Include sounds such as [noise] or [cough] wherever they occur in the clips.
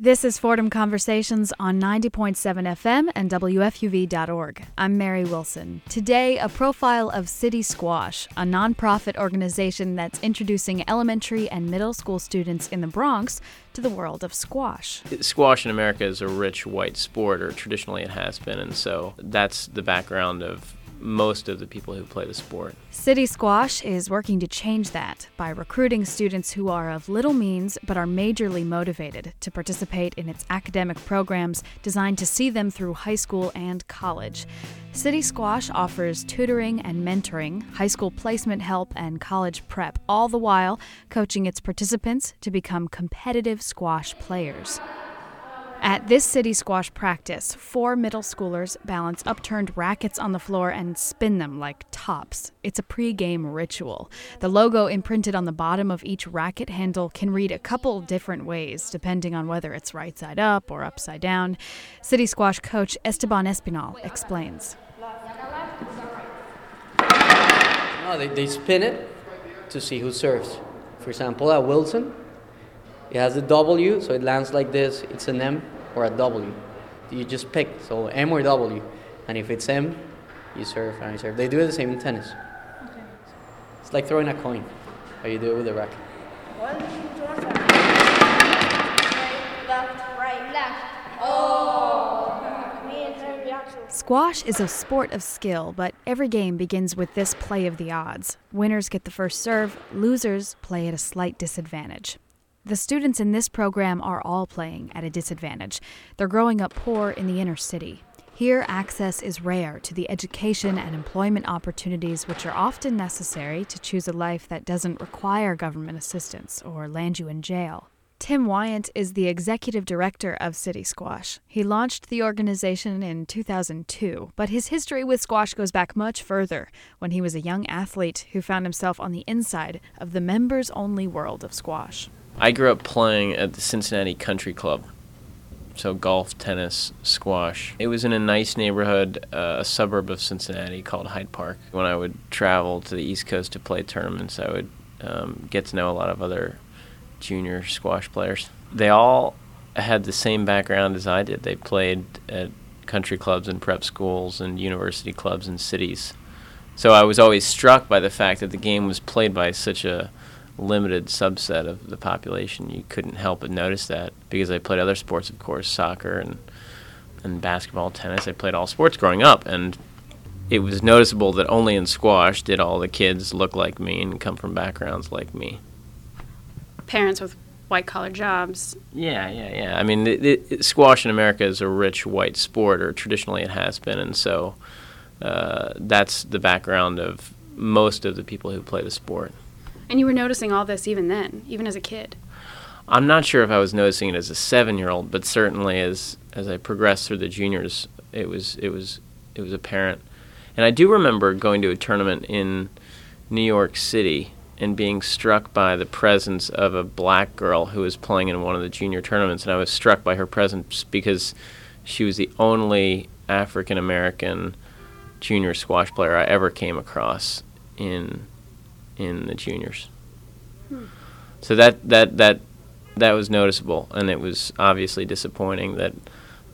This is Fordham Conversations on 90.7 FM and WFUV.org. I'm Mary Wilson. Today, a profile of City Squash, a nonprofit organization that's introducing elementary and middle school students in the Bronx to the world of squash. Squash in America is a rich white sport, or traditionally it has been, and so that's the background of most of the people who play the sport. City Squash is working to change that by recruiting students who are of little means but are majorly motivated to participate in its academic programs designed to see them through high school and college. City Squash offers tutoring and mentoring, high school placement help, and college prep, all the while coaching its participants to become competitive squash players. At this city squash practice, four middle schoolers balance upturned rackets on the floor and spin them like tops. It's a pre-game ritual. The logo imprinted on the bottom of each racket handle can read a couple different ways, depending on whether it's right side up or upside down. City squash coach Esteban Espinal explains. No, they, they spin it to see who serves. For example, at Wilson, it has a W, so it lands like this. It's an M or a W. You just pick, so M or W. And if it's M, you serve and you serve. They do it the same in tennis. Okay. It's like throwing a coin, how you do it with a racket. What? [laughs] Squash is a sport of skill, but every game begins with this play of the odds. Winners get the first serve, losers play at a slight disadvantage. The students in this program are all playing at a disadvantage. They're growing up poor in the inner city. Here, access is rare to the education and employment opportunities which are often necessary to choose a life that doesn't require government assistance or land you in jail. Tim Wyant is the executive director of City Squash. He launched the organization in 2002, but his history with squash goes back much further when he was a young athlete who found himself on the inside of the members only world of squash. I grew up playing at the Cincinnati Country Club. So golf, tennis, squash. It was in a nice neighborhood, uh, a suburb of Cincinnati called Hyde Park. When I would travel to the East Coast to play tournaments, I would um, get to know a lot of other junior squash players. They all had the same background as I did. They played at country clubs and prep schools and university clubs and cities. So I was always struck by the fact that the game was played by such a limited subset of the population. You couldn't help but notice that because I played other sports, of course, soccer and and basketball, tennis. I played all sports growing up, and it was noticeable that only in squash did all the kids look like me and come from backgrounds like me. Parents with white collar jobs. Yeah, yeah, yeah. I mean, it, it, squash in America is a rich white sport, or traditionally it has been, and so uh, that's the background of most of the people who play the sport. And you were noticing all this even then, even as a kid. I'm not sure if I was noticing it as a seven-year-old, but certainly as as I progressed through the juniors, it was it was it was apparent. And I do remember going to a tournament in New York City and being struck by the presence of a black girl who was playing in one of the junior tournaments, and I was struck by her presence because she was the only African American junior squash player I ever came across in in the juniors. Hmm. So that that that that was noticeable, and it was obviously disappointing that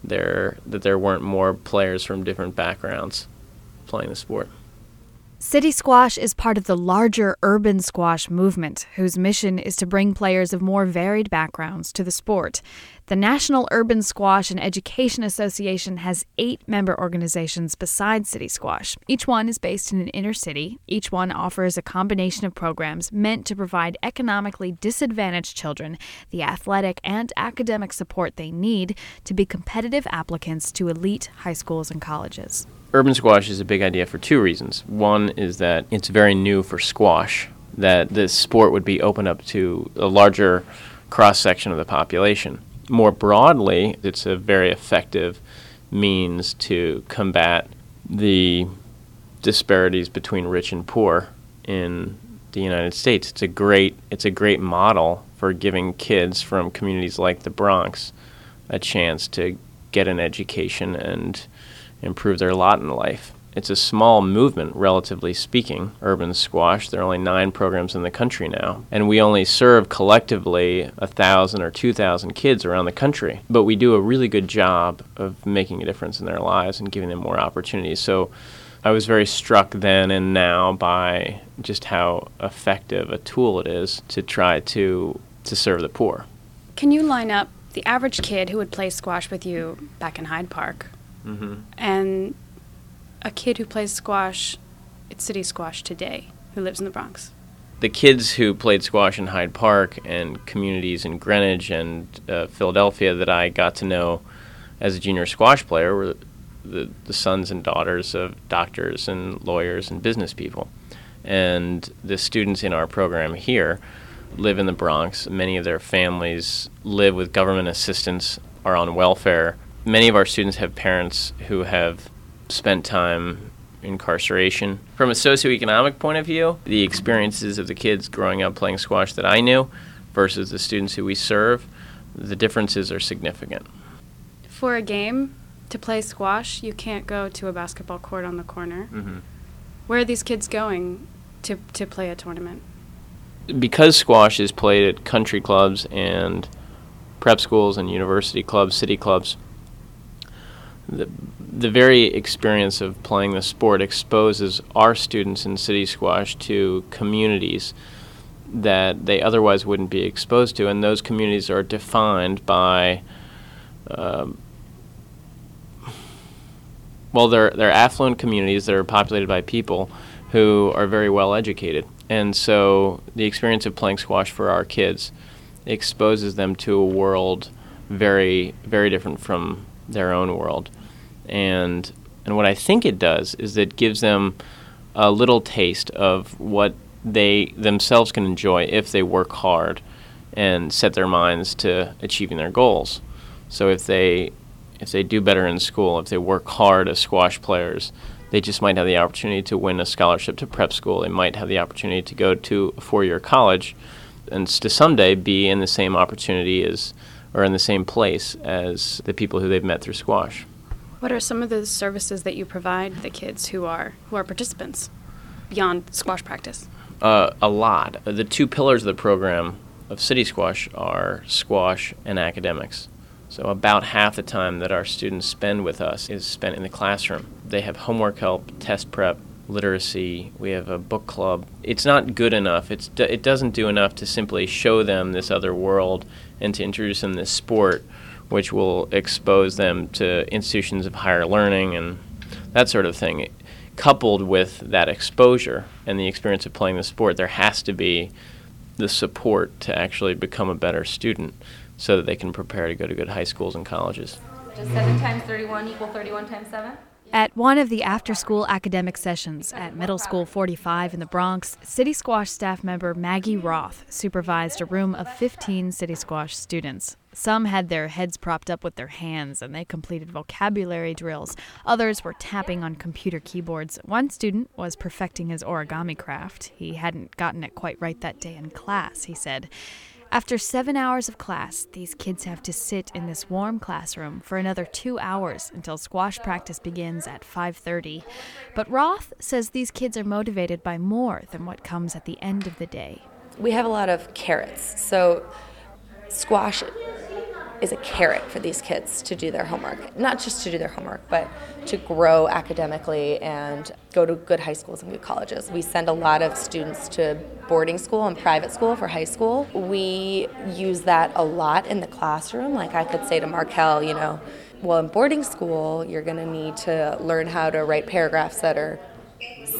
there that there weren't more players from different backgrounds playing the sport. City Squash is part of the larger urban squash movement, whose mission is to bring players of more varied backgrounds to the sport. The National Urban Squash and Education Association has eight member organizations besides City Squash. Each one is based in an inner city. Each one offers a combination of programs meant to provide economically disadvantaged children the athletic and academic support they need to be competitive applicants to elite high schools and colleges. Urban squash is a big idea for two reasons. One is that it's very new for squash, that this sport would be open up to a larger cross section of the population more broadly, it's a very effective means to combat the disparities between rich and poor in the United States. It's a great it's a great model for giving kids from communities like the Bronx a chance to get an education and improve their lot in life. it's a small movement, relatively speaking, urban squash. There are only nine programs in the country now, and we only serve collectively a thousand or two thousand kids around the country. But we do a really good job of making a difference in their lives and giving them more opportunities. So I was very struck then and now by just how effective a tool it is to try to to serve the poor. Can you line up the average kid who would play squash with you back in Hyde Park Mm-hmm. and a kid who plays squash at City Squash today who lives in the Bronx? the kids who played squash in Hyde Park and communities in Greenwich and uh, Philadelphia that I got to know as a junior squash player were the, the sons and daughters of doctors and lawyers and business people. And the students in our program here live in the Bronx. Many of their families live with government assistance, are on welfare. Many of our students have parents who have spent time in incarceration. From a socioeconomic point of view, the experiences of the kids growing up playing squash that I knew versus the students who we serve, the differences are significant. For a game, to play squash, you can't go to a basketball court on the corner. Mm-hmm. Where are these kids going to, to play a tournament? Because squash is played at country clubs and prep schools and university clubs, city clubs, the, the very experience of playing the sport exposes our students in city squash to communities that they otherwise wouldn't be exposed to, and those communities are defined by, um, well, they're they're affluent communities that are populated by people who are very well educated, and so the experience of playing squash for our kids exposes them to a world very very different from their own world, and and what I think it does is it gives them a little taste of what they themselves can enjoy if they work hard and set their minds to achieving their goals. So if they if they do better in school, if they work hard as squash players, they just might have the opportunity to win a scholarship to prep school. They might have the opportunity to go to a four-year college and to someday be in the same opportunity as or in the same place as the people who they've met through squash. What are some of the services that you provide the kids who are who are participants beyond squash practice? Uh, a lot. The two pillars of the program of City Squash are squash and academics. So about half the time that our students spend with us is spent in the classroom. They have homework help, test prep, literacy. We have a book club. It's not good enough. It's it doesn't do enough to simply show them this other world and to introduce them this sport, which will expose them to institutions of higher learning and that sort of thing. Coupled with that exposure and the experience of playing the sport, there has to be the support to actually become a better student so that they can prepare to go to good high schools and colleges. Does 7 times 31 equal 31 times 7? At one of the after school academic sessions at Middle School 45 in the Bronx, City Squash staff member Maggie Roth supervised a room of 15 City Squash students. Some had their heads propped up with their hands and they completed vocabulary drills. Others were tapping on computer keyboards. One student was perfecting his origami craft. He hadn't gotten it quite right that day in class, he said. After seven hours of class, these kids have to sit in this warm classroom for another two hours until squash practice begins at 5:30. But Roth says these kids are motivated by more than what comes at the end of the day. We have a lot of carrots. So, squash is a carrot for these kids to do their homework. Not just to do their homework, but to grow academically and go to good high schools and good colleges. We send a lot of students to boarding school and private school for high school. We use that a lot in the classroom. Like I could say to Markel, you know, well, in boarding school, you're going to need to learn how to write paragraphs that are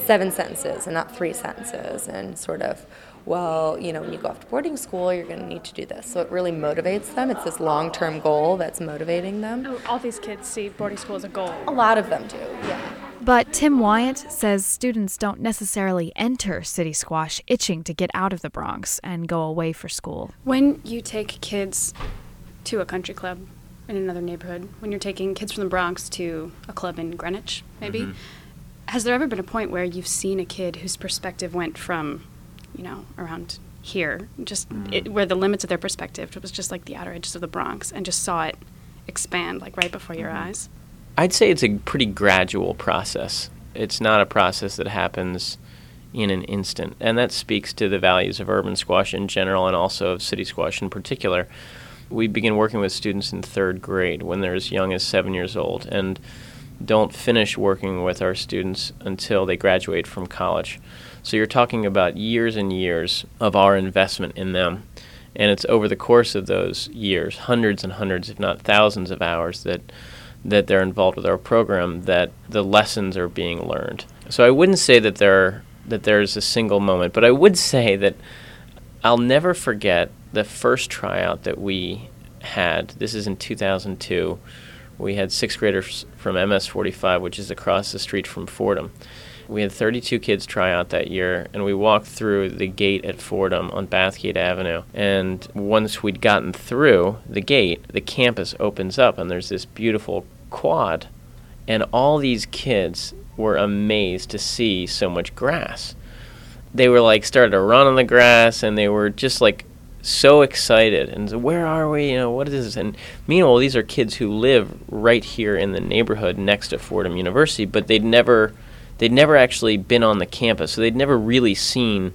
seven sentences and not three sentences, and sort of well, you know, when you go off to boarding school, you're going to need to do this. So it really motivates them. It's this long term goal that's motivating them. Oh, all these kids see boarding school as a goal. A lot of them do, yeah. But Tim Wyant says students don't necessarily enter City Squash itching to get out of the Bronx and go away for school. When you take kids to a country club in another neighborhood, when you're taking kids from the Bronx to a club in Greenwich, maybe, mm-hmm. has there ever been a point where you've seen a kid whose perspective went from, you know, around here, just mm. it, where the limits of their perspective was just like the outer edges of the Bronx, and just saw it expand like right before your mm-hmm. eyes? I'd say it's a pretty gradual process. It's not a process that happens in an instant. And that speaks to the values of urban squash in general and also of city squash in particular. We begin working with students in third grade when they're as young as seven years old and don't finish working with our students until they graduate from college. So you're talking about years and years of our investment in them. And it's over the course of those years, hundreds and hundreds, if not thousands of hours that that they're involved with our program that the lessons are being learned. So I wouldn't say that there that there's a single moment, but I would say that I'll never forget the first tryout that we had. This is in 2002. We had sixth graders from MS 45, which is across the street from Fordham. We had 32 kids try out that year, and we walked through the gate at Fordham on Bathgate Avenue. And once we'd gotten through the gate, the campus opens up, and there's this beautiful quad. And all these kids were amazed to see so much grass. They were like started to run on the grass and they were just like so excited and so, where are we? You know, what is this? And meanwhile, these are kids who live right here in the neighborhood next to Fordham University, but they'd never they'd never actually been on the campus, so they'd never really seen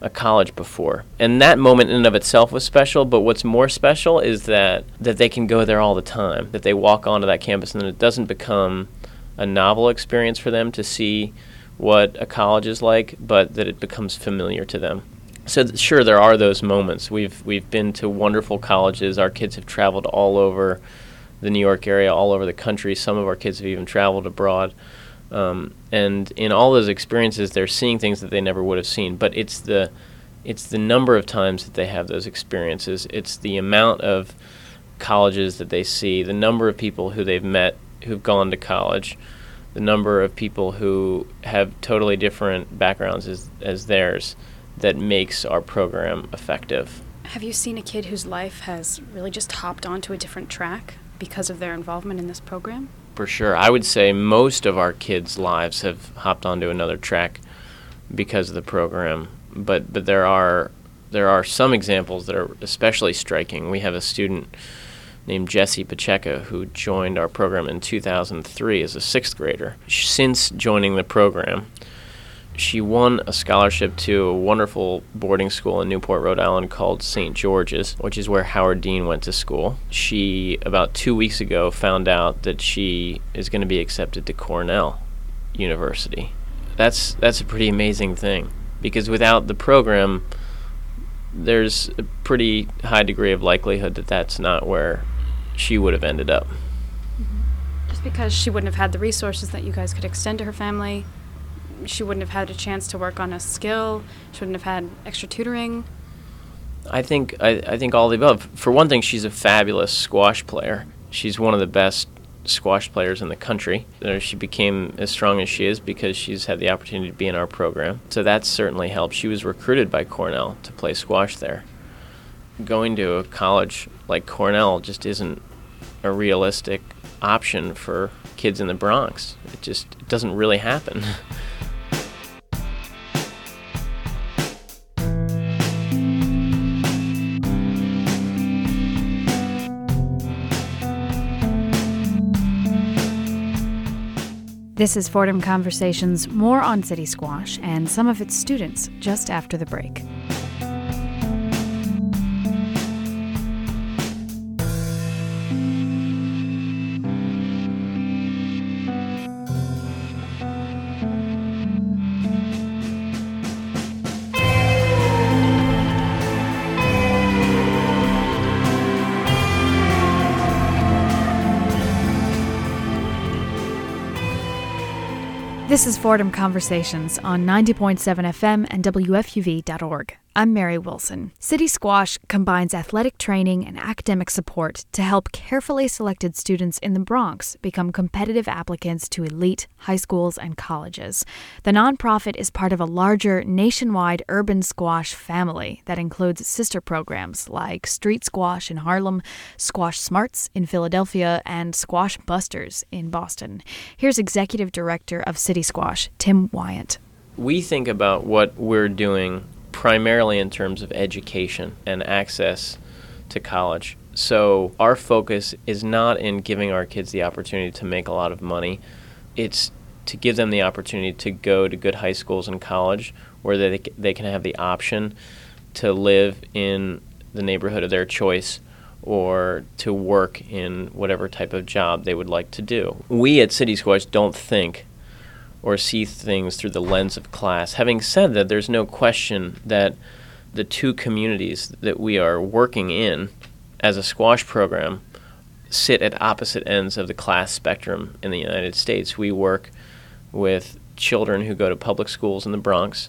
a college before. And that moment in and of itself was special, but what's more special is that that they can go there all the time, that they walk onto that campus and it doesn't become a novel experience for them to see what a college is like, but that it becomes familiar to them. So th- sure, there are those moments. We've we've been to wonderful colleges. Our kids have traveled all over the New York area, all over the country. Some of our kids have even traveled abroad. Um, and in all those experiences, they're seeing things that they never would have seen. But it's the it's the number of times that they have those experiences. It's the amount of colleges that they see, the number of people who they've met who've gone to college, the number of people who have totally different backgrounds as, as theirs that makes our program effective. Have you seen a kid whose life has really just hopped onto a different track because of their involvement in this program? For sure. I would say most of our kids' lives have hopped onto another track because of the program. But but there are there are some examples that are especially striking. We have a student named Jesse Pacheco, who joined our program in 2003 as a sixth grader. Since joining the program, she won a scholarship to a wonderful boarding school in Newport, Rhode Island called St. George's, which is where Howard Dean went to school. She, about two weeks ago, found out that she is going to be accepted to Cornell University. That's, that's a pretty amazing thing because without the program, there's a pretty high degree of likelihood that that's not where she would have ended up. Mm-hmm. Just because she wouldn't have had the resources that you guys could extend to her family, she wouldn't have had a chance to work on a skill, she wouldn't have had extra tutoring. I think I, I think all the above. For one thing, she's a fabulous squash player. She's one of the best squash players in the country. She became as strong as she is because she's had the opportunity to be in our program. So that certainly helped. She was recruited by Cornell to play squash there going to a college like Cornell just isn't a realistic option for kids in the Bronx. It just it doesn't really happen. [laughs] This is Fordham Conversations, more on City Squash and some of its students just after the break. This is Fordham Conversations on 90.7 FM and WFUV.org. I'm Mary Wilson. City Squash combines athletic training and academic support to help carefully selected students in the Bronx become competitive applicants to elite high schools and colleges. The nonprofit is part of a larger nationwide urban squash family that includes sister programs like Street Squash in Harlem, Squash Smarts in Philadelphia, and Squash Busters in Boston. Here's Executive Director of City Squash, Tim Wyant. We think about what we're doing primarily in terms of education and access to college. So our focus is not in giving our kids the opportunity to make a lot of money. It's to give them the opportunity to go to good high schools and college where they, they can have the option to live in the neighborhood of their choice or to work in whatever type of job they would like to do. We at City Squash don't think or see things through the lens of class. Having said that, there's no question that the two communities that we are working in as a squash program sit at opposite ends of the class spectrum in the United States. We work with children who go to public schools in the Bronx,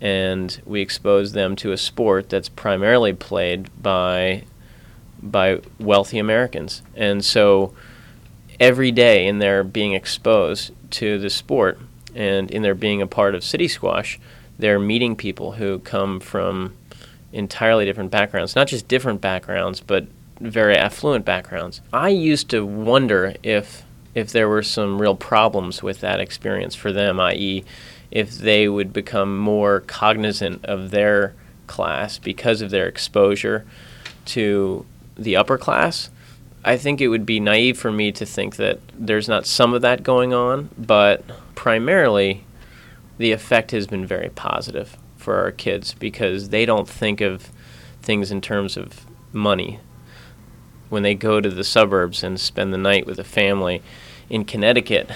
and we expose them to a sport that's primarily played by by wealthy Americans. And so every day in their being exposed to the sport and in their being a part of City Squash, they're meeting people who come from entirely different backgrounds, not just different backgrounds, but very affluent backgrounds. I used to wonder if if there were some real problems with that experience for them, i.e., if they would become more cognizant of their class because of their exposure to the upper class. I think it would be naive for me to think that there's not some of that going on, but primarily the effect has been very positive for our kids because they don't think of things in terms of money when they go to the suburbs and spend the night with a family in Connecticut,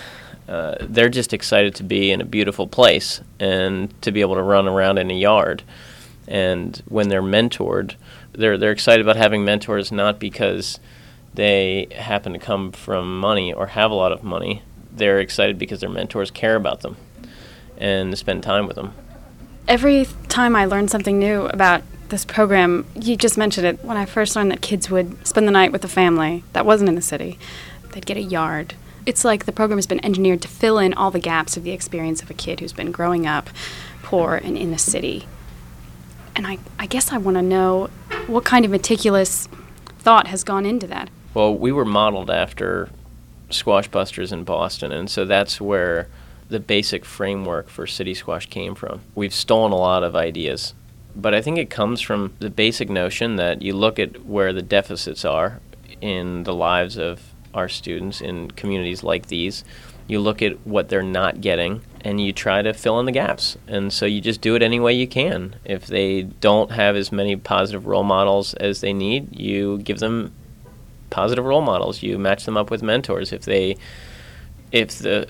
uh, they're just excited to be in a beautiful place and to be able to run around in a yard. And when they're mentored, they're they're excited about having mentors not because they happen to come from money or have a lot of money. They're excited because their mentors care about them and spend time with them. Every time I learn something new about this program, you just mentioned it. When I first learned that kids would spend the night with a family that wasn't in the city, they'd get a yard. It's like the program has been engineered to fill in all the gaps of the experience of a kid who's been growing up poor and in the city. And I, I guess I want to know what kind of meticulous thought has gone into that. Well, we were modeled after Squash Busters in Boston, and so that's where the basic framework for City Squash came from. We've stolen a lot of ideas but I think it comes from the basic notion that you look at where the deficits are in the lives of our students in communities like these. You look at what they're not getting and you try to fill in the gaps. And so you just do it any way you can. If they don't have as many positive role models as they need, you give them positive role models. You match them up with mentors. If they if the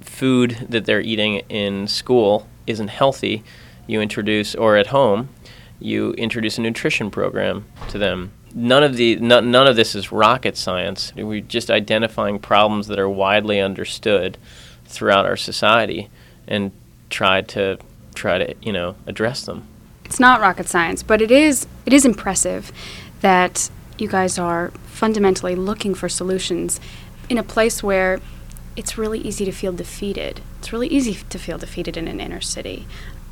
food that they're eating in school isn't healthy, you introduce, or at home, you introduce a nutrition program to them. None of the none, none of this is rocket science. We're just identifying problems that are widely understood throughout our society and try to try to you know address them. It's not rocket science, but it is it is impressive that you guys are fundamentally looking for solutions in a place where it's really easy to feel defeated. It's really easy to feel defeated in an inner city.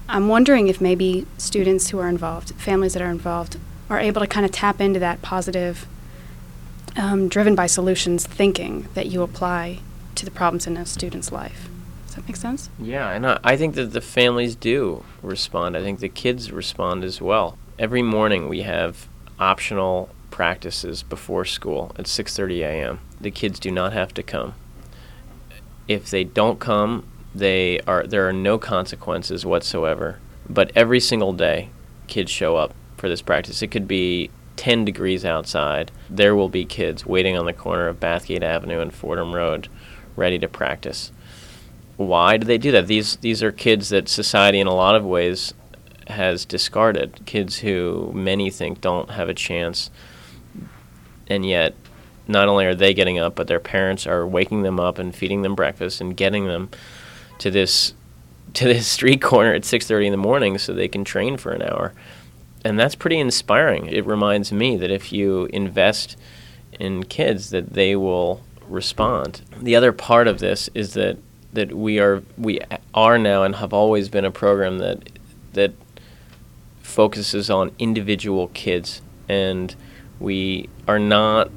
I'm wondering if maybe students who are involved, families that are involved, are able to kind of tap into that positive, um, driven by solutions thinking that you apply to the problems in a student's life. Does that make sense? Yeah, and I, I think that the families do respond. I think the kids respond as well. Every morning we have optional practices before school at 6:30 a.m. The kids do not have to come. If they don't come, they are there are no consequences whatsoever. But every single day, kids show up for this practice. It could be 10 degrees outside. There will be kids waiting on the corner of Bathgate Avenue and Fordham Road, ready to practice. Why do they do that? These these are kids that society, in a lot of ways, has discarded. Kids who many think don't have a chance, and yet not only are they getting up, but their parents are waking them up and feeding them breakfast and getting them to this [laughs] to this street corner at 6:30 in the morning so they can train for an hour. And that's pretty inspiring. It reminds me that if you invest in kids that they will respond. The other part of this is that that we are we are now and have always been a program that that focuses on individual kids and we are not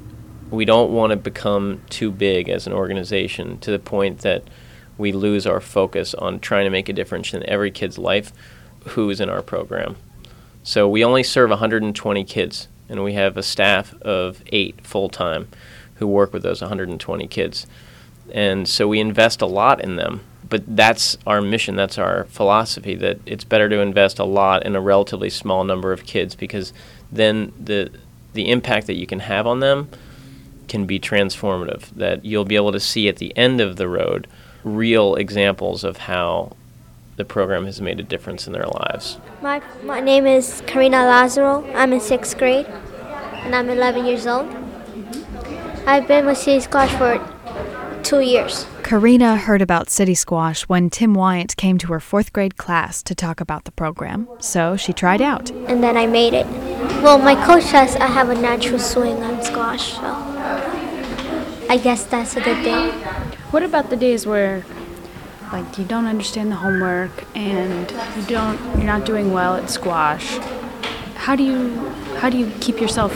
we don't want to become too big as an organization to the point that we lose our focus on trying to make a difference in every kid's life who is in our program. So we only serve 120 kids, and we have a staff of eight full time who work with those 120 kids. And so we invest a lot in them. But that's our mission, that's our philosophy that it's better to invest a lot in a relatively small number of kids because then the the impact that you can have on them can be transformative. That you'll be able to see at the end of the road real examples of how the program has made a difference in their lives. My, my name is Karina Lazaro. I'm in sixth grade and I'm 11 years old. I've been with City Squash for two years. Karina heard about City Squash when Tim Wyant came to her fourth grade class to talk about the program, so she tried out. And then I made it. Well, my coach says I have a natural swing on squash, so I guess that's a good thing. What about the days where like you don't understand the homework and you don't you're not doing well at squash? How do you how do you keep yourself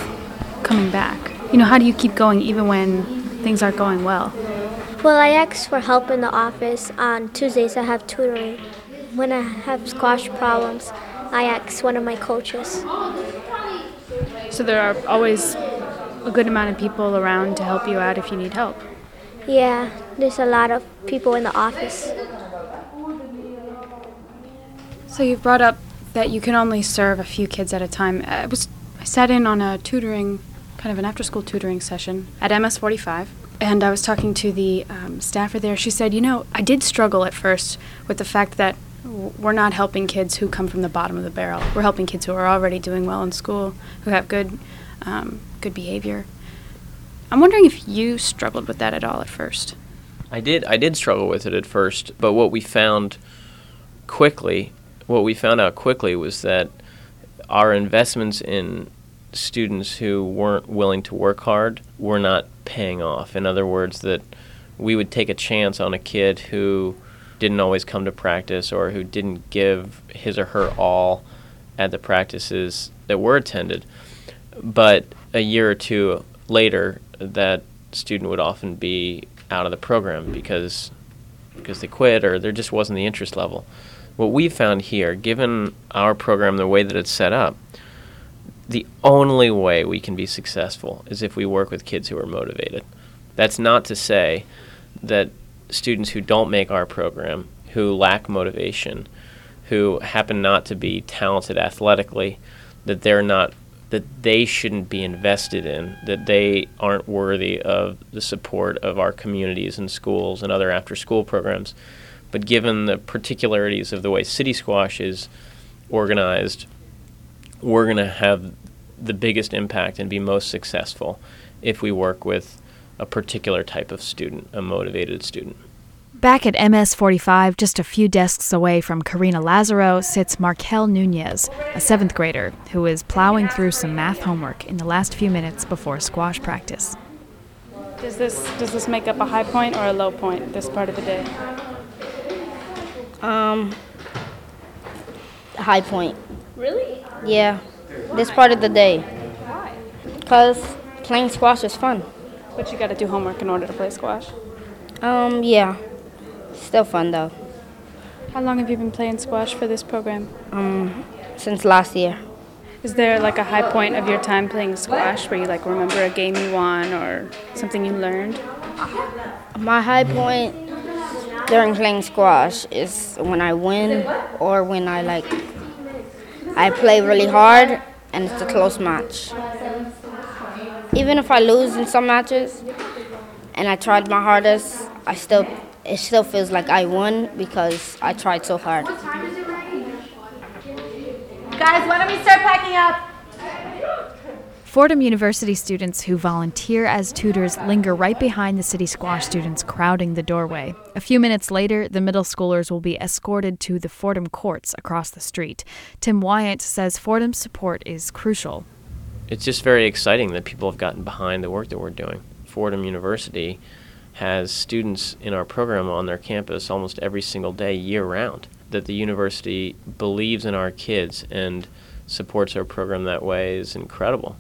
coming back? You know, how do you keep going even when things aren't going well? Well, I ask for help in the office. On Tuesdays, I have tutoring. When I have squash problems, I ask one of my coaches. So there are always a good amount of people around to help you out if you need help. Yeah, there's a lot of people in the office. So you've brought up that you can only serve a few kids at a time. I was I sat in on a tutoring, kind of an after-school tutoring session at MS 45, and I was talking to the um, staffer there. She said, "You know, I did struggle at first with the fact that we're not helping kids who come from the bottom of the barrel. We're helping kids who are already doing well in school, who have good, um, good behavior." I'm wondering if you struggled with that at all at first. I did I did struggle with it at first, but what we found quickly, what we found out quickly was that our investments in students who weren't willing to work hard were not paying off. In other words, that we would take a chance on a kid who didn't always come to practice or who didn't give his or her all at the practices that were attended. But a year or two later, that student would often be out of the program because because they quit or there just wasn't the interest level. What we found here, given our program the way that it's set up, the only way we can be successful is if we work with kids who are motivated. That's not to say that students who don't make our program, who lack motivation, who happen not to be talented athletically, that they're not that they shouldn't be invested in, that they aren't worthy of the support of our communities and schools and other after school programs. But given the particularities of the way City Squash is organized, we're going to have the biggest impact and be most successful if we work with a particular type of student, a motivated student. Back at MS 45, just a few desks away from Karina Lazaro, sits Markel Nunez, a seventh grader who is plowing through some math homework in the last few minutes before squash practice. Does this does this make up a high point or a low point this part of the day? Um, high point. Really? Yeah, this part of the day. Why? Because playing squash is fun. But you got to do homework in order to play squash. Um, yeah. Still fun though. How long have you been playing squash for this program? Um, since last year. Is there like a high point of your time playing squash where you like remember a game you won or something you learned? My high point during playing squash is when I win or when I like I play really hard and it's a close match. Even if I lose in some matches and I tried my hardest, I still it still feels like I won because I tried so hard. Guys, why don't we start packing up? Fordham University students who volunteer as tutors linger right behind the city squash students crowding the doorway. A few minutes later, the middle schoolers will be escorted to the Fordham courts across the street. Tim Wyant says Fordham's support is crucial. It's just very exciting that people have gotten behind the work that we're doing. Fordham University has students in our program on their campus almost every single day, year round. That the university believes in our kids and supports our program that way is incredible.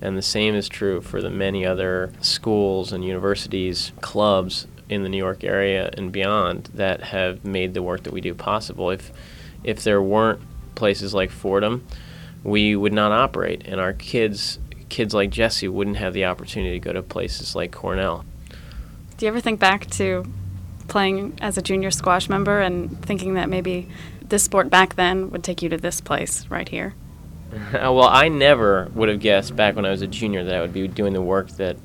And the same is true for the many other schools and universities, clubs in the New York area and beyond that have made the work that we do possible. If, if there weren't places like Fordham, we would not operate, and our kids, kids like Jesse, wouldn't have the opportunity to go to places like Cornell. Do you ever think back to playing as a junior squash member and thinking that maybe this sport back then would take you to this place right here? [laughs] well, I never would have guessed back when I was a junior that I would be doing the work that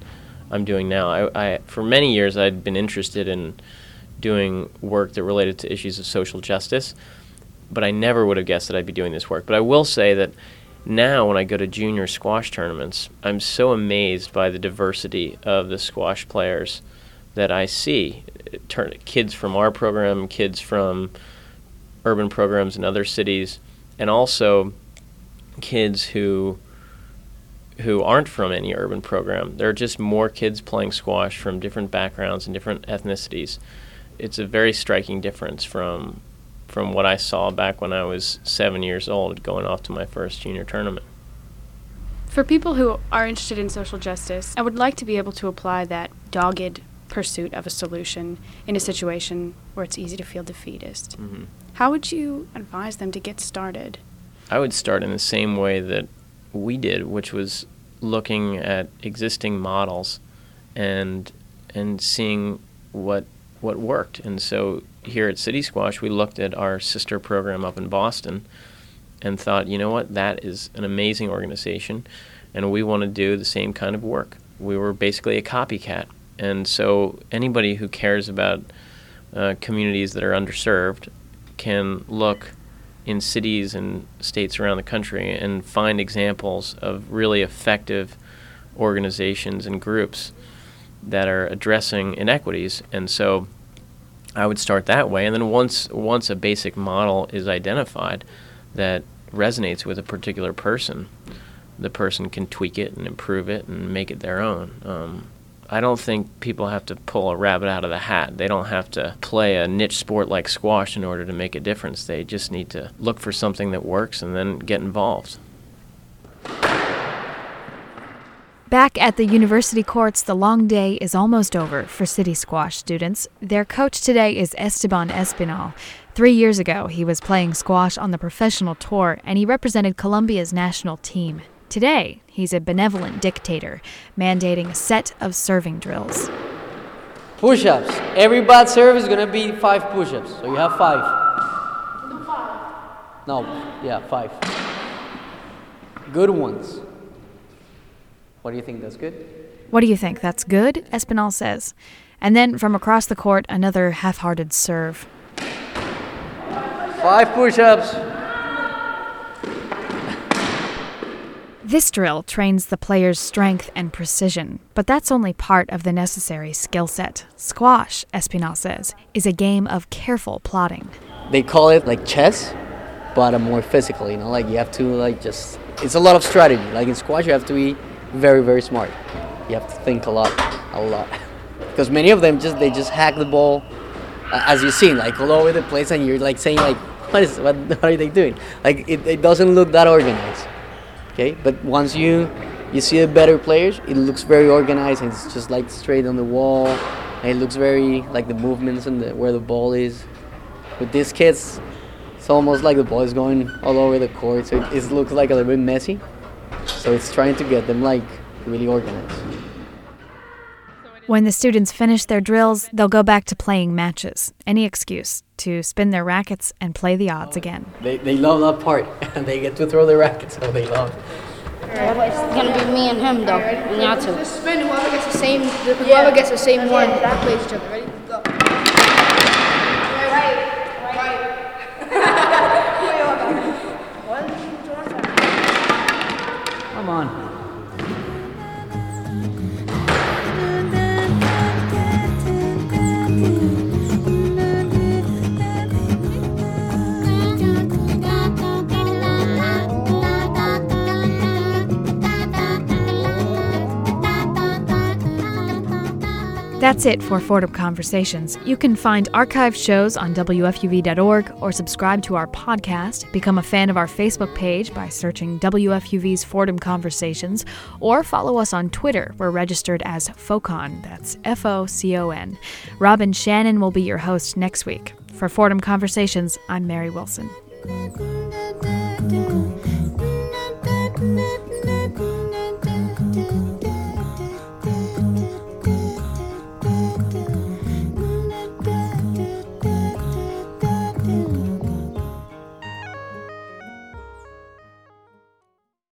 I'm doing now. I, I for many years I'd been interested in doing work that related to issues of social justice, but I never would have guessed that I'd be doing this work. But I will say that now when I go to junior squash tournaments, I'm so amazed by the diversity of the squash players that I see. Turn, kids from our program, kids from urban programs in other cities, and also kids who who aren't from any urban program. There are just more kids playing squash from different backgrounds and different ethnicities. It's a very striking difference from from what I saw back when I was seven years old, going off to my first junior tournament. For people who are interested in social justice, I would like to be able to apply that dogged pursuit of a solution in a situation where it's easy to feel defeatist. Mm-hmm. How would you advise them to get started? I would start in the same way that we did, which was looking at existing models and and seeing what what worked. And so here at City Squash, we looked at our sister program up in Boston and thought, you know what, that is an amazing organization, and we want to do the same kind of work. We were basically a copycat. And so anybody who cares about uh, communities that are underserved can look in cities and states around the country and find examples of really effective organizations and groups that are addressing inequities. And so I would start that way. And then once once a basic model is identified that resonates with a particular person, the person can tweak it and improve it and make it their own. Um, I don't think people have to pull a rabbit out of the hat. They don't have to play a niche sport like squash in order to make a difference. They just need to look for something that works and then get involved. Back at the university courts, the long day is almost over for City Squash students. Their coach today is Esteban Espinal. Three years ago, he was playing squash on the professional tour and he represented Colombia's national team. Today, he's a benevolent dictator, mandating a set of serving drills. Push ups. Every bad serve is going to be five push ups. So you have five. No, yeah, five. Good ones. What do you think? That's good? What do you think? That's good? Espinal says. And then from across the court, another half hearted serve. Five push ups. This drill trains the player's strength and precision, but that's only part of the necessary skill set. Squash, Espinal says, is a game of careful plotting. They call it like chess, but a more physical, you know, like you have to like just it's a lot of strategy. Like in squash you have to be very very smart. You have to think a lot, a lot. [laughs] Because many of them just they just hack the ball uh, as you've seen, like all over the place and you're like saying like [laughs] what is what, what are they doing? Like it, it doesn't look that organized. Okay, but once you you see the better players, it looks very organized and it's just like straight on the wall. And it looks very like the movements and the, where the ball is. With these kids, it's almost like the ball is going all over the court, so it, it looks like a little bit messy. So it's trying to get them like really organized. When the students finish their drills, they'll go back to playing matches. Any excuse to spin their rackets and play the odds oh, again. They, they love that part. And [laughs] they get to throw their rackets, so they love. It's gonna be me and him though, and y'all two. Spin whoever gets the same. Whoever gets the same one plays each other. Ready? That's it for Fordham Conversations. You can find archived shows on WFUV.org or subscribe to our podcast, become a fan of our Facebook page by searching WFUV's Fordham Conversations, or follow us on Twitter. We're registered as FOCON. That's F O C O N. Robin Shannon will be your host next week. For Fordham Conversations, I'm Mary Wilson.